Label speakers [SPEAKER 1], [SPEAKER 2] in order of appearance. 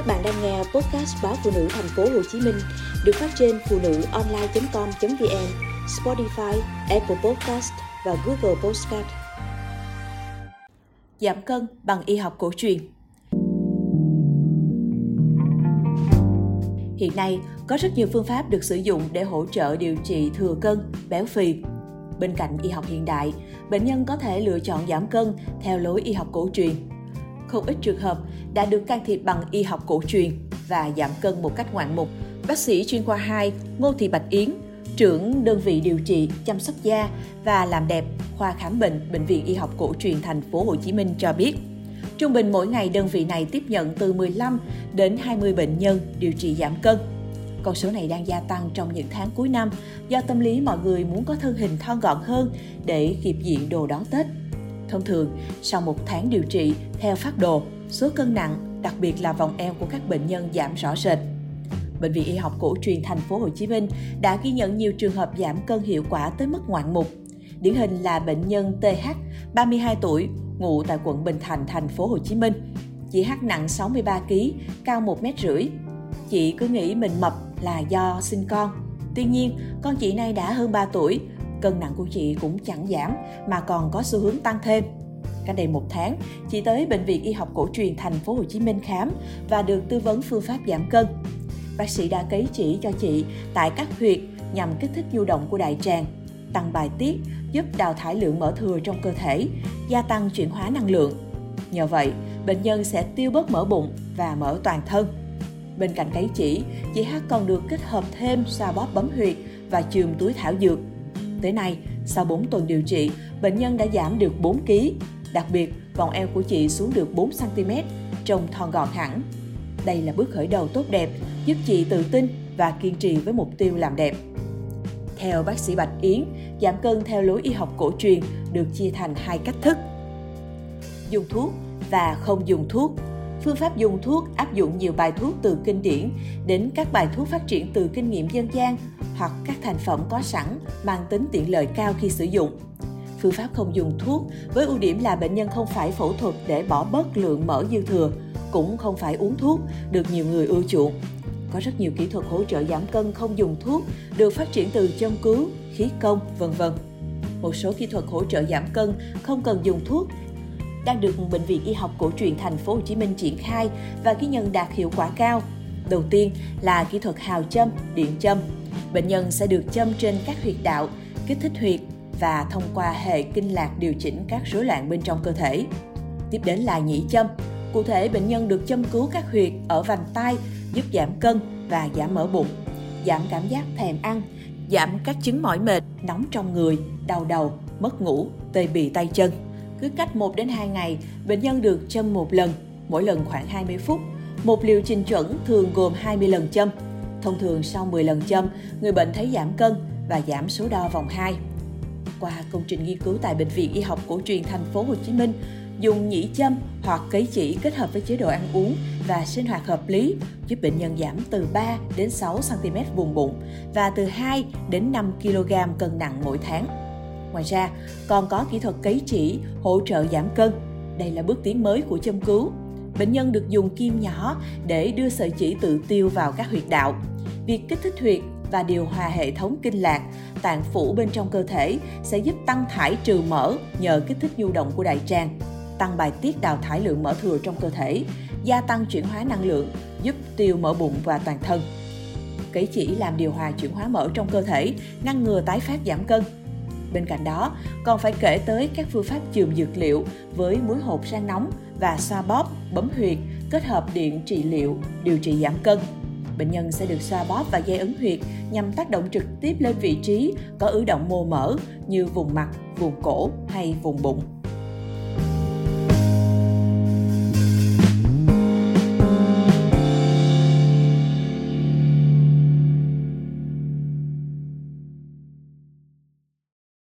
[SPEAKER 1] Các bạn đang nghe podcast báo phụ nữ thành phố Hồ Chí Minh được phát trên phụ nữ online.com.vn, Spotify, Apple Podcast và Google Podcast. Giảm cân bằng y học cổ truyền. Hiện nay, có rất nhiều phương pháp được sử dụng để hỗ trợ điều trị thừa cân, béo phì. Bên cạnh y học hiện đại, bệnh nhân có thể lựa chọn giảm cân theo lối y học cổ truyền không ít trường hợp đã được can thiệp bằng y học cổ truyền và giảm cân một cách ngoạn mục. Bác sĩ chuyên khoa 2 Ngô Thị Bạch Yến, trưởng đơn vị điều trị chăm sóc da và làm đẹp khoa khám bệnh bệnh viện y học cổ truyền thành phố Hồ Chí Minh cho biết, trung bình mỗi ngày đơn vị này tiếp nhận từ 15 đến 20 bệnh nhân điều trị giảm cân. Con số này đang gia tăng trong những tháng cuối năm do tâm lý mọi người muốn có thân hình thon gọn hơn để kịp diện đồ đón Tết. Thông thường, sau một tháng điều trị theo phát đồ, số cân nặng, đặc biệt là vòng eo của các bệnh nhân giảm rõ rệt. Bệnh viện Y học cổ truyền thành phố Hồ Chí Minh đã ghi nhận nhiều trường hợp giảm cân hiệu quả tới mức ngoạn mục. Điển hình là bệnh nhân TH, 32 tuổi, ngụ tại quận Bình Thạnh, thành phố Hồ Chí Minh. Chị H nặng 63 kg, cao 1 mét rưỡi. Chị cứ nghĩ mình mập là do sinh con. Tuy nhiên, con chị này đã hơn 3 tuổi, cân nặng của chị cũng chẳng giảm mà còn có xu hướng tăng thêm. Cách đây một tháng, chị tới bệnh viện y học cổ truyền thành phố Hồ Chí Minh khám và được tư vấn phương pháp giảm cân. Bác sĩ đã cấy chỉ cho chị tại các huyệt nhằm kích thích du động của đại tràng, tăng bài tiết, giúp đào thải lượng mỡ thừa trong cơ thể, gia tăng chuyển hóa năng lượng. Nhờ vậy, bệnh nhân sẽ tiêu bớt mỡ bụng và mỡ toàn thân. Bên cạnh cấy chỉ, chị H còn được kết hợp thêm xoa bóp bấm huyệt và chườm túi thảo dược Tới nay, sau 4 tuần điều trị, bệnh nhân đã giảm được 4 kg. Đặc biệt, vòng eo của chị xuống được 4 cm, trông thon gọn hẳn. Đây là bước khởi đầu tốt đẹp, giúp chị tự tin và kiên trì với mục tiêu làm đẹp. Theo bác sĩ Bạch Yến, giảm cân theo lối y học cổ truyền được chia thành hai cách thức. Dùng thuốc và không dùng thuốc phương pháp dùng thuốc áp dụng nhiều bài thuốc từ kinh điển đến các bài thuốc phát triển từ kinh nghiệm dân gian hoặc các thành phẩm có sẵn mang tính tiện lợi cao khi sử dụng. Phương pháp không dùng thuốc với ưu điểm là bệnh nhân không phải phẫu thuật để bỏ bớt lượng mỡ dư thừa, cũng không phải uống thuốc, được nhiều người ưa chuộng. Có rất nhiều kỹ thuật hỗ trợ giảm cân không dùng thuốc được phát triển từ châm cứu, khí công, vân vân. Một số kỹ thuật hỗ trợ giảm cân không cần dùng thuốc đang được bệnh viện y học cổ truyền thành phố Hồ Chí Minh triển khai và ghi nhận đạt hiệu quả cao. Đầu tiên là kỹ thuật hào châm, điện châm. Bệnh nhân sẽ được châm trên các huyệt đạo, kích thích huyệt và thông qua hệ kinh lạc điều chỉnh các rối loạn bên trong cơ thể. Tiếp đến là nhĩ châm. Cụ thể, bệnh nhân được châm cứu các huyệt ở vành tai giúp giảm cân và giảm mỡ bụng, giảm cảm giác thèm ăn, giảm các chứng mỏi mệt, nóng trong người, đau đầu, mất ngủ, tê bì tay chân. Cứ cách 1 đến 2 ngày, bệnh nhân được châm một lần, mỗi lần khoảng 20 phút. Một liệu trình chuẩn thường gồm 20 lần châm. Thông thường sau 10 lần châm, người bệnh thấy giảm cân và giảm số đo vòng 2. Qua công trình nghiên cứu tại bệnh viện y học cổ truyền thành phố Hồ Chí Minh, dùng nhĩ châm hoặc cấy chỉ kết hợp với chế độ ăn uống và sinh hoạt hợp lý giúp bệnh nhân giảm từ 3 đến 6 cm vùng bụng và từ 2 đến 5 kg cân nặng mỗi tháng. Ngoài ra, còn có kỹ thuật cấy chỉ hỗ trợ giảm cân. Đây là bước tiến mới của châm cứu. Bệnh nhân được dùng kim nhỏ để đưa sợi chỉ tự tiêu vào các huyệt đạo. Việc kích thích huyệt và điều hòa hệ thống kinh lạc, tạng phủ bên trong cơ thể sẽ giúp tăng thải trừ mỡ nhờ kích thích nhu động của đại tràng, tăng bài tiết đào thải lượng mỡ thừa trong cơ thể, gia tăng chuyển hóa năng lượng, giúp tiêu mỡ bụng và toàn thân. Cấy chỉ làm điều hòa chuyển hóa mỡ trong cơ thể, ngăn ngừa tái phát giảm cân, Bên cạnh đó, còn phải kể tới các phương pháp chườm dược liệu với muối hột rang nóng và xoa bóp, bấm huyệt, kết hợp điện trị liệu, điều trị giảm cân. Bệnh nhân sẽ được xoa bóp và dây ấn huyệt nhằm tác động trực tiếp lên vị trí có ứ động mô mỡ như vùng mặt, vùng cổ hay vùng bụng.